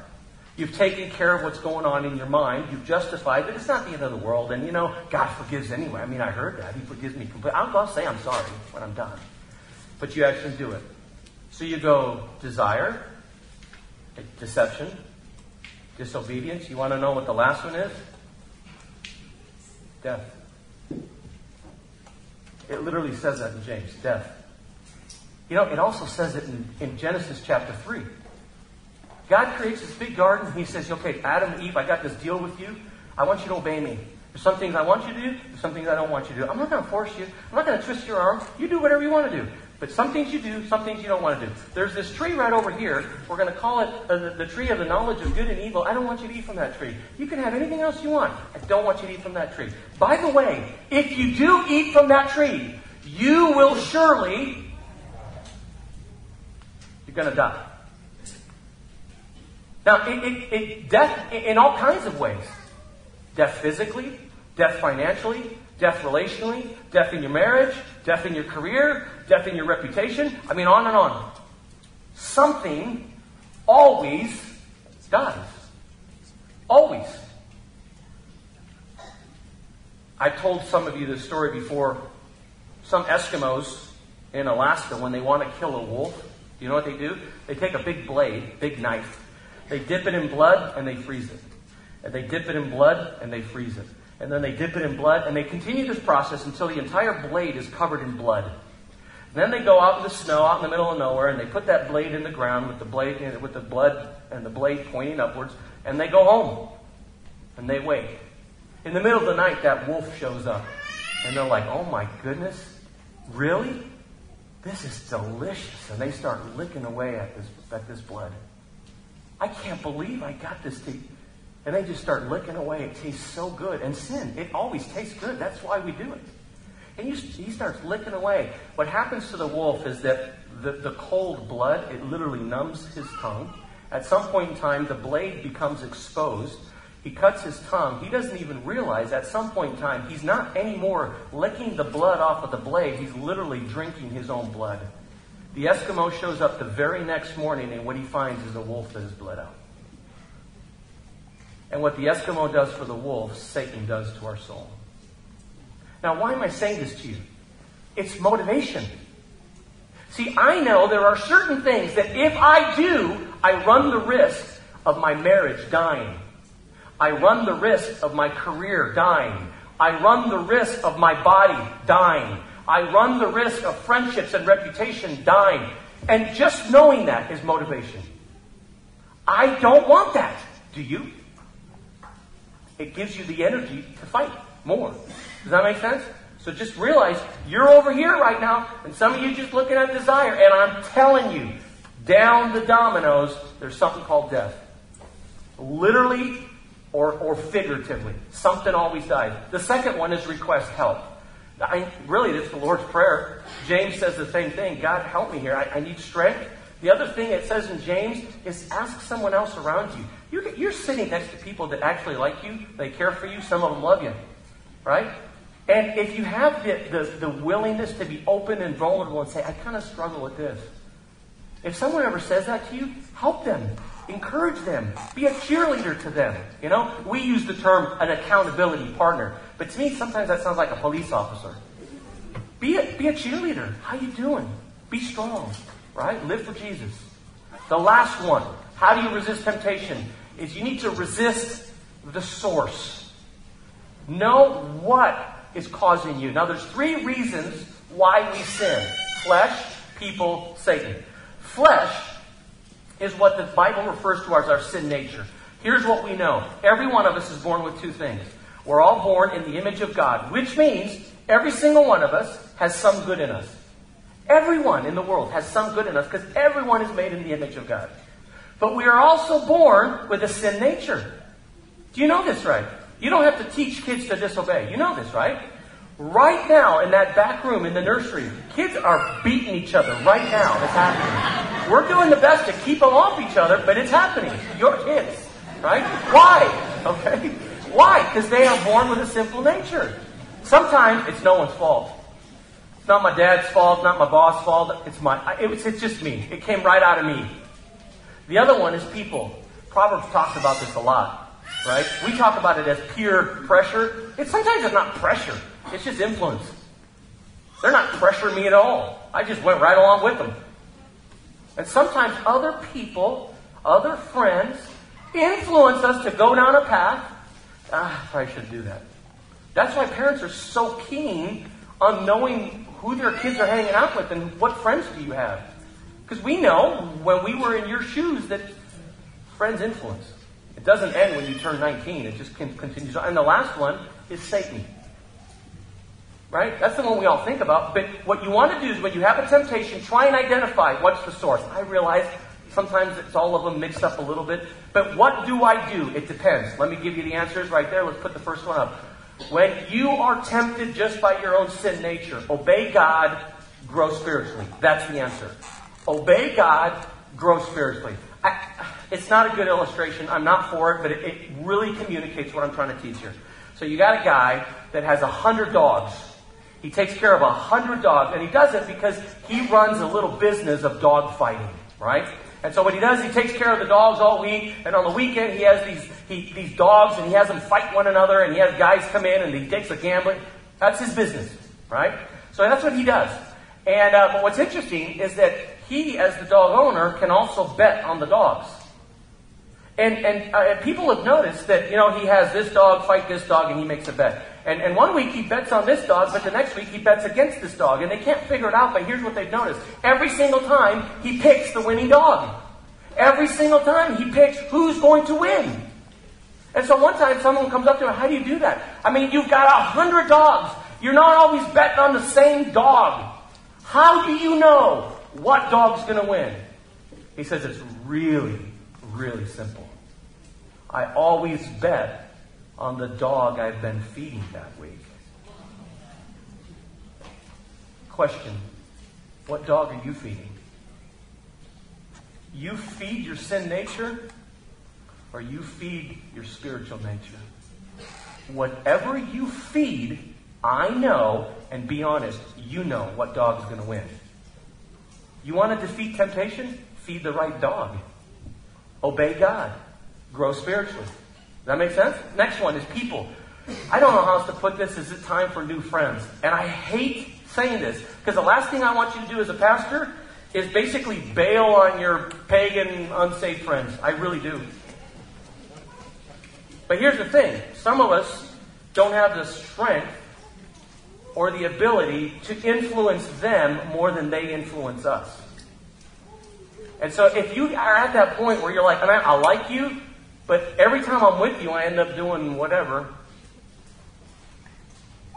You've taken care of what's going on in your mind. You've justified that it's not the end of the world. And you know, God forgives anyway. I mean, I heard that. He forgives me completely. I'll, say I'm sorry when I'm done. But you actually do it. So you go desire, deception, disobedience. You want to know what the last one is? Death. It literally says that in James death. You know, it also says it in, in Genesis chapter 3. God creates this big garden. And he says, okay, Adam and Eve, I got this deal with you. I want you to obey me. There's some things I want you to do. There's some things I don't want you to do. I'm not going to force you. I'm not going to twist your arm. You do whatever you want to do. But some things you do, some things you don't want to do. There's this tree right over here. We're going to call it uh, the, the, tree of the knowledge of good and evil. I don't want you to eat from that tree. You can have anything else you want. I don't want you to eat from that tree. By the way, if you do eat from that tree, you will surely, you're going to die. Now, it, it, it, death in all kinds of ways. Death physically, death financially, death relationally, death in your marriage, death in your career, death in your reputation. I mean, on and on. Something always dies. Always. I told some of you this story before. Some Eskimos in Alaska, when they want to kill a wolf, do you know what they do? They take a big blade, big knife, they dip it in blood and they freeze it. And they dip it in blood and they freeze it. And then they dip it in blood and they continue this process until the entire blade is covered in blood. Then they go out in the snow, out in the middle of nowhere, and they put that blade in the ground with the blade eh, with the blood and the blade pointing upwards, and they go home. And they wait. In the middle of the night, that wolf shows up. And they're like, oh my goodness, really? This is delicious. And they start licking away at this, at this blood. I can't believe I got this to And they just start licking away. It tastes so good. And sin, it always tastes good. That's why we do it. And he starts licking away. What happens to the wolf is that the, the cold blood, it literally numbs his tongue. At some point in time, the blade becomes exposed. He cuts his tongue. He doesn't even realize at some point in time, he's not anymore licking the blood off of the blade. He's literally drinking his own blood. The Eskimo shows up the very next morning, and what he finds is a wolf that has bled out. And what the Eskimo does for the wolf, Satan does to our soul. Now, why am I saying this to you? It's motivation. See, I know there are certain things that if I do, I run the risk of my marriage dying. I run the risk of my career dying. I run the risk of my body dying. I run the risk of friendships and reputation dying. And just knowing that is motivation. I don't want that. Do you? It gives you the energy to fight more. Does that make sense? So just realize you're over here right now, and some of you just looking at desire, and I'm telling you, down the dominoes, there's something called death. Literally or, or figuratively. Something always dies. The second one is request help. I, really, it's the Lord's Prayer. James says the same thing God, help me here. I, I need strength. The other thing it says in James is ask someone else around you. You're, you're sitting next to people that actually like you, they care for you, some of them love you. Right? And if you have the, the, the willingness to be open and vulnerable and say, I kind of struggle with this. If someone ever says that to you, help them. Encourage them. Be a cheerleader to them. You know, we use the term an accountability partner, but to me, sometimes that sounds like a police officer. Be a, be a cheerleader. How you doing? Be strong, right? Live for Jesus. The last one, how do you resist temptation? Is you need to resist the source. Know what is causing you. Now, there's three reasons why we sin: flesh, people, Satan. Flesh is what the Bible refers to as our sin nature. Here's what we know. Every one of us is born with two things. We're all born in the image of God, which means every single one of us has some good in us. Everyone in the world has some good in us because everyone is made in the image of God. But we are also born with a sin nature. Do you know this, right? You don't have to teach kids to disobey. You know this, right? Right now, in that back room in the nursery, kids are beating each other right now. It's happening. We're doing the best to keep them off each other, but it's happening. Your kids, right? Why? Okay? Why? Because they are born with a sinful nature. Sometimes it's no one's fault. It's not my dad's fault, not my boss' fault. It's my. It was, it's just me. It came right out of me. The other one is people. Proverbs talks about this a lot, right? We talk about it as peer pressure. It's sometimes it's not pressure. It's just influence. They're not pressuring me at all. I just went right along with them. And sometimes other people, other friends, influence us to go down a path. Ah, I should do that. That's why parents are so keen on knowing who their kids are hanging out with and what friends do you have. Because we know when we were in your shoes that friends influence. It doesn't end when you turn 19, it just continues on. And the last one is Satan. Right? That's the one we all think about. But what you want to do is when you have a temptation, try and identify what's the source. I realize sometimes it's all of them mixed up a little bit. But what do I do? It depends. Let me give you the answers right there. Let's put the first one up. When you are tempted just by your own sin nature, obey God, grow spiritually. That's the answer. Obey God, grow spiritually. I, it's not a good illustration. I'm not for it, but it, it really communicates what I'm trying to teach here. So you got a guy that has a hundred dogs. He takes care of a hundred dogs, and he does it because he runs a little business of dog fighting, right? And so what he does, he takes care of the dogs all week, and on the weekend he has these he, these dogs, and he has them fight one another, and he has guys come in, and he takes a gambling. That's his business, right? So that's what he does. And uh, but what's interesting is that he, as the dog owner, can also bet on the dogs. And, and uh, people have noticed that, you know, he has this dog fight this dog and he makes a bet. And, and one week he bets on this dog, but the next week he bets against this dog. And they can't figure it out, but here's what they've noticed. Every single time he picks the winning dog. Every single time he picks who's going to win. And so one time someone comes up to him, how do you do that? I mean, you've got a hundred dogs. You're not always betting on the same dog. How do you know what dog's going to win? He says it's really, really simple. I always bet on the dog I've been feeding that week. Question What dog are you feeding? You feed your sin nature, or you feed your spiritual nature? Whatever you feed, I know, and be honest, you know what dog is going to win. You want to defeat temptation? Feed the right dog. Obey God. Grow spiritually. Does that make sense? Next one is people. I don't know how else to put this. Is it time for new friends? And I hate saying this because the last thing I want you to do as a pastor is basically bail on your pagan, unsaved friends. I really do. But here's the thing some of us don't have the strength or the ability to influence them more than they influence us. And so if you are at that point where you're like, I like you, but every time I'm with you, I end up doing whatever.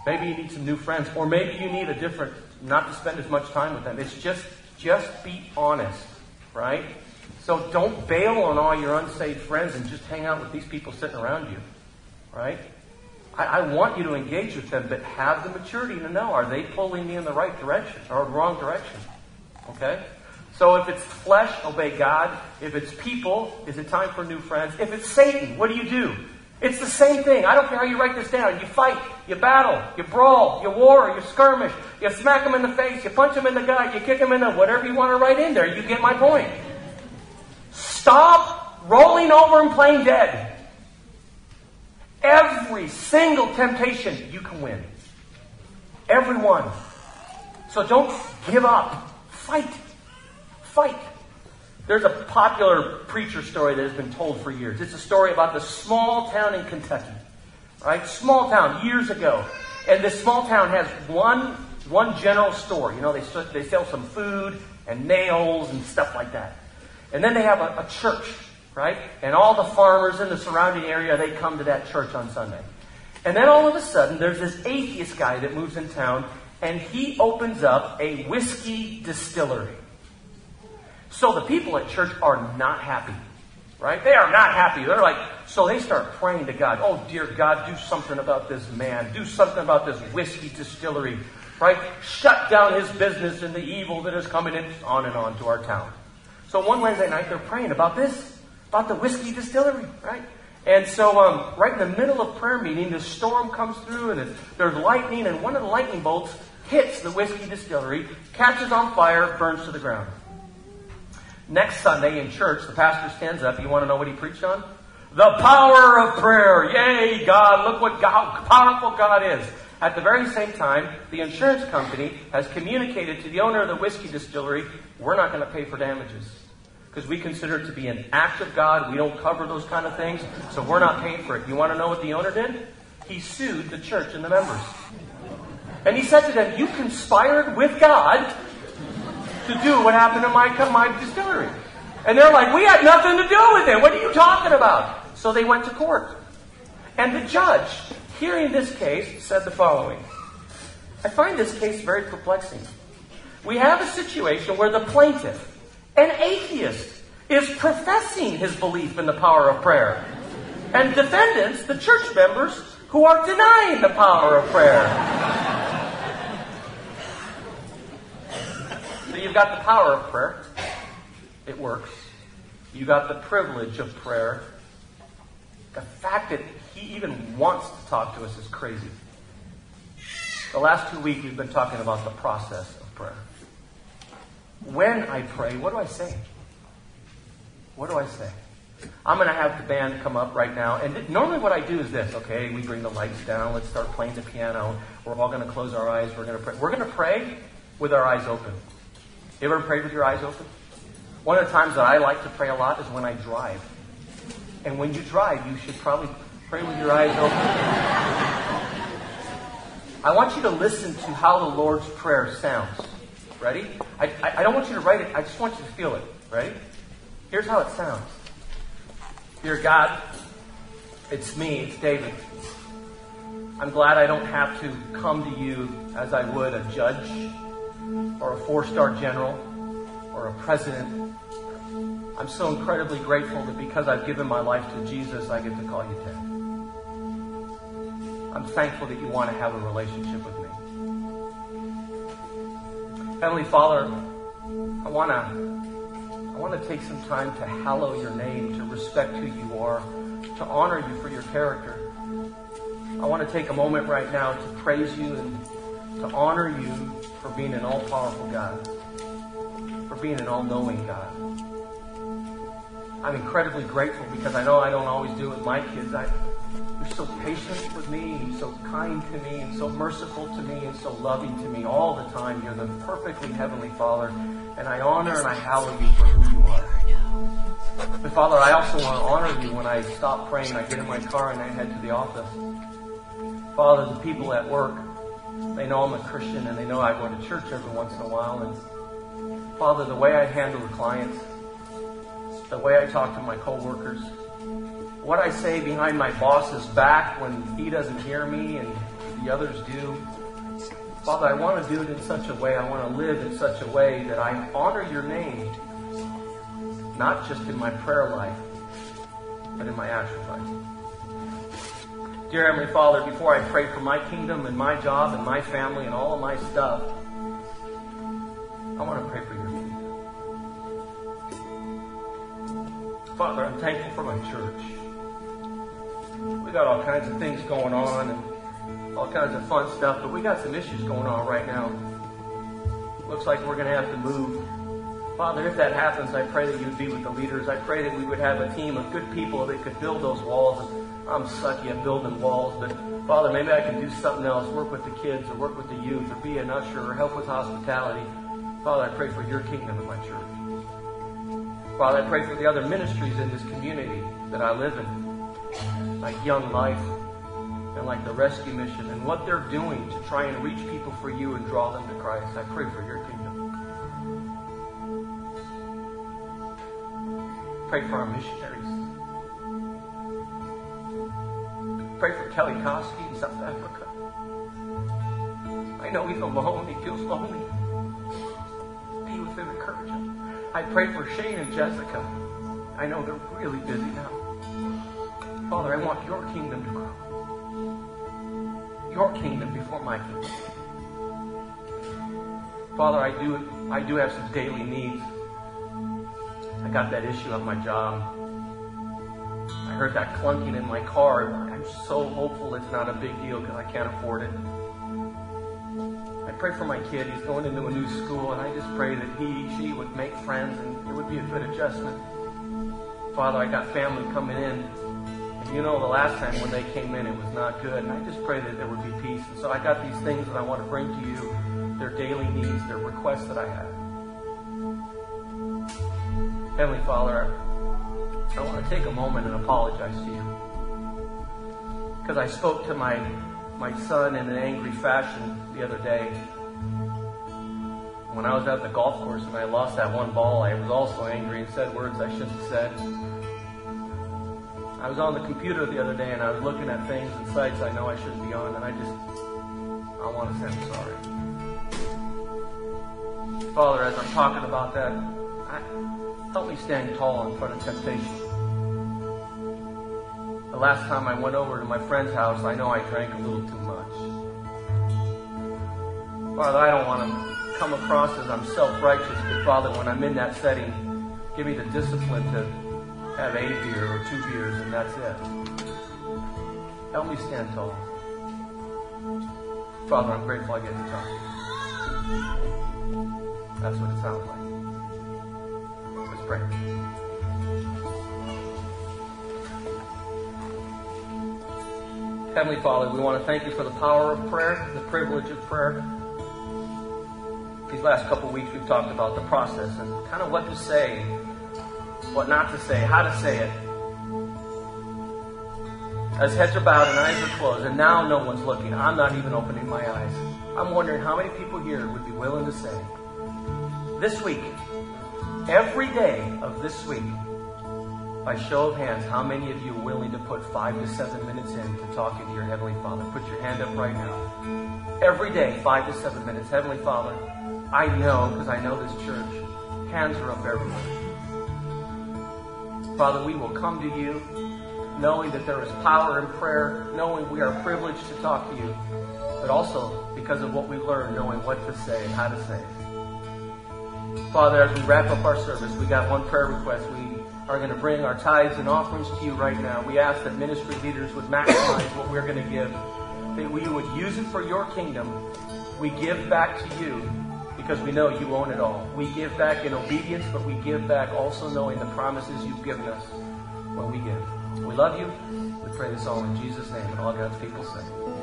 Maybe you need some new friends, or maybe you need a different, not to spend as much time with them. It's just, just be honest, right? So don't bail on all your unsaved friends and just hang out with these people sitting around you, right? I, I, want you to engage with them, but have the maturity to know are they pulling me in the right direction or the wrong direction? Okay? So if it's flesh, obey God. If it's people, is it time for new friends? If it's Satan, what do you do? It's the same thing. I don't care how you write this down. You fight, you battle, you brawl, you war, you skirmish, you smack them in the face, you punch them in the gut, you kick them in the whatever you want to write in there. You get my point. Stop rolling over and playing dead. Every single temptation you can win. Every one. So don't give up. Fight. Fight. There's a popular preacher story that has been told for years. It's a story about the small town in Kentucky. Right? Small town, years ago. And this small town has one, one general store. You know, they, they sell some food and nails and stuff like that. And then they have a, a church right? And all the farmers in the surrounding area, they come to that church on Sunday. And then all of a sudden, there's this atheist guy that moves in town, and he opens up a whiskey distillery. So the people at church are not happy, right? They are not happy. They're like, so they start praying to God. Oh, dear God, do something about this man. Do something about this whiskey distillery, right? Shut down his business and the evil that is coming in, on and on to our town. So one Wednesday night, they're praying about this, about the whiskey distillery, right? And so, um, right in the middle of prayer meeting, the storm comes through, and there's lightning, and one of the lightning bolts hits the whiskey distillery, catches on fire, burns to the ground. Next Sunday in church, the pastor stands up. You want to know what he preached on? The power of prayer. Yay, God! Look what God, powerful God is. At the very same time, the insurance company has communicated to the owner of the whiskey distillery, we're not going to pay for damages because we consider it to be an act of God. We don't cover those kind of things, so we're not paying for it. You want to know what the owner did? He sued the church and the members. And he said to them, You conspired with God to do what happened to my, my distillery. And they're like, We had nothing to do with it. What are you talking about? So they went to court. And the judge, hearing this case, said the following I find this case very perplexing. We have a situation where the plaintiff, an atheist is professing his belief in the power of prayer. And defendants, the church members, who are denying the power of prayer. You've got the power of prayer. It works. You got the privilege of prayer. The fact that he even wants to talk to us is crazy. The last two weeks we've been talking about the process of prayer. When I pray, what do I say? What do I say? I'm going to have the band come up right now. And normally what I do is this, okay? We bring the lights down. Let's start playing the piano. We're all going to close our eyes. We're going to pray. We're going to pray with our eyes open. You ever prayed with your eyes open? One of the times that I like to pray a lot is when I drive. And when you drive, you should probably pray with your eyes open. I want you to listen to how the Lord's Prayer sounds. Ready? I, I, I don't want you to write it, I just want you to feel it. Ready? Here's how it sounds Dear God, it's me, it's David. I'm glad I don't have to come to you as I would a judge or a four star general or a president. I'm so incredibly grateful that because I've given my life to Jesus, I get to call you Dad. I'm thankful that you want to have a relationship with me. Heavenly Father, I want to I want to take some time to hallow your name, to respect who you are, to honor you for your character. I want to take a moment right now to praise you and to honor you for being an all-powerful God, for being an all-knowing God. I'm incredibly grateful because I know I don't always do it with my kids. I, you're so patient with me, so kind to me, and so merciful to me, and so loving to me all the time. You're the perfectly heavenly Father, and I honor and I hallow you for who you are. But Father, I also want to honor you when I stop praying, I get in my car and I head to the office. Father, the people at work, they know I'm a Christian and they know I go to church every once in a while. And Father, the way I handle the clients, the way I talk to my coworkers, what I say behind my boss's back when he doesn't hear me and the others do. Father, I want to do it in such a way, I want to live in such a way that I honor your name, not just in my prayer life, but in my actual life. Dear Heavenly Father, before I pray for my kingdom and my job and my family and all of my stuff, I want to pray for your kingdom. Father, I'm thankful for my church we got all kinds of things going on and all kinds of fun stuff, but we got some issues going on right now. Looks like we're going to have to move. Father, if that happens, I pray that you'd be with the leaders. I pray that we would have a team of good people that could build those walls. I'm sucky at building walls, but Father, maybe I can do something else, work with the kids or work with the youth or be an usher or help with hospitality. Father, I pray for your kingdom in my church. Father, I pray for the other ministries in this community that I live in like Young Life and like the Rescue Mission and what they're doing to try and reach people for you and draw them to Christ. I pray for your kingdom. Pray for our missionaries. Pray for Kelly Koski in South Africa. I know he's alone. He feels lonely. Be with him, encourage him. I pray for Shane and Jessica. I know they're really busy now. Father, I want your kingdom to grow. Your kingdom before my kingdom. Father, I do I do have some daily needs. I got that issue at my job. I heard that clunking in my car. I'm so hopeful it's not a big deal because I can't afford it. I pray for my kid. He's going into a new school, and I just pray that he, she would make friends and it would be a good adjustment. Father, I got family coming in. And you know, the last time when they came in, it was not good. And I just pray that there would be peace. And so I got these things that I want to bring to you their daily needs, their requests that I have. Heavenly Father, I want to take a moment and apologize to you. Because I spoke to my, my son in an angry fashion the other day. When I was at the golf course and I lost that one ball, I was also angry and said words I shouldn't have said. I was on the computer the other day and I was looking at things and sites I know I shouldn't be on, and I just, I want to say I'm sorry. Father, as I'm talking about that, I, help me stand tall in front of temptation. The last time I went over to my friend's house, I know I drank a little too much. Father, I don't want to come across as I'm self-righteous, but Father, when I'm in that setting, give me the discipline to have a beer or two beers and that's it. Help me stand tall. Father, I'm grateful I get to talk. That's what it sounds like. Pray. Heavenly Father, we want to thank you for the power of prayer, the privilege of prayer. These last couple weeks we've talked about the process and kind of what to say, what not to say, how to say it. As heads are bowed and eyes are closed, and now no one's looking, I'm not even opening my eyes. I'm wondering how many people here would be willing to say, this week, every day of this week, by show of hands, how many of you are willing to put five to seven minutes in to talking to your Heavenly Father? Put your hand up right now. Every day, five to seven minutes. Heavenly Father, I know, because I know this church, hands are up everywhere. Father, we will come to you knowing that there is power in prayer, knowing we are privileged to talk to you, but also because of what we learn, knowing what to say and how to say it. Father, as we wrap up our service, we got one prayer request. We are going to bring our tithes and offerings to you right now. We ask that ministry leaders would maximize what we're going to give, that we would use it for your kingdom. We give back to you because we know you own it all. We give back in obedience, but we give back also knowing the promises you've given us when we give. We love you. We pray this all in Jesus' name, and all God's people say.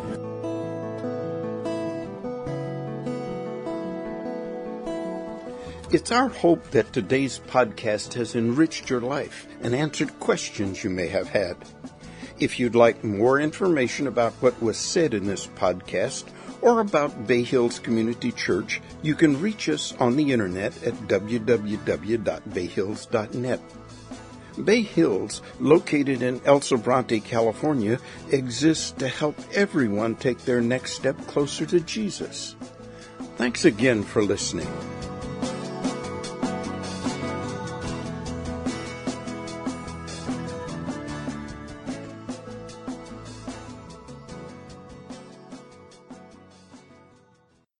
It's our hope that today's podcast has enriched your life and answered questions you may have had. If you'd like more information about what was said in this podcast or about Bay Hills Community Church, you can reach us on the internet at www.bayhills.net. Bay Hills, located in El Sobrante, California, exists to help everyone take their next step closer to Jesus. Thanks again for listening.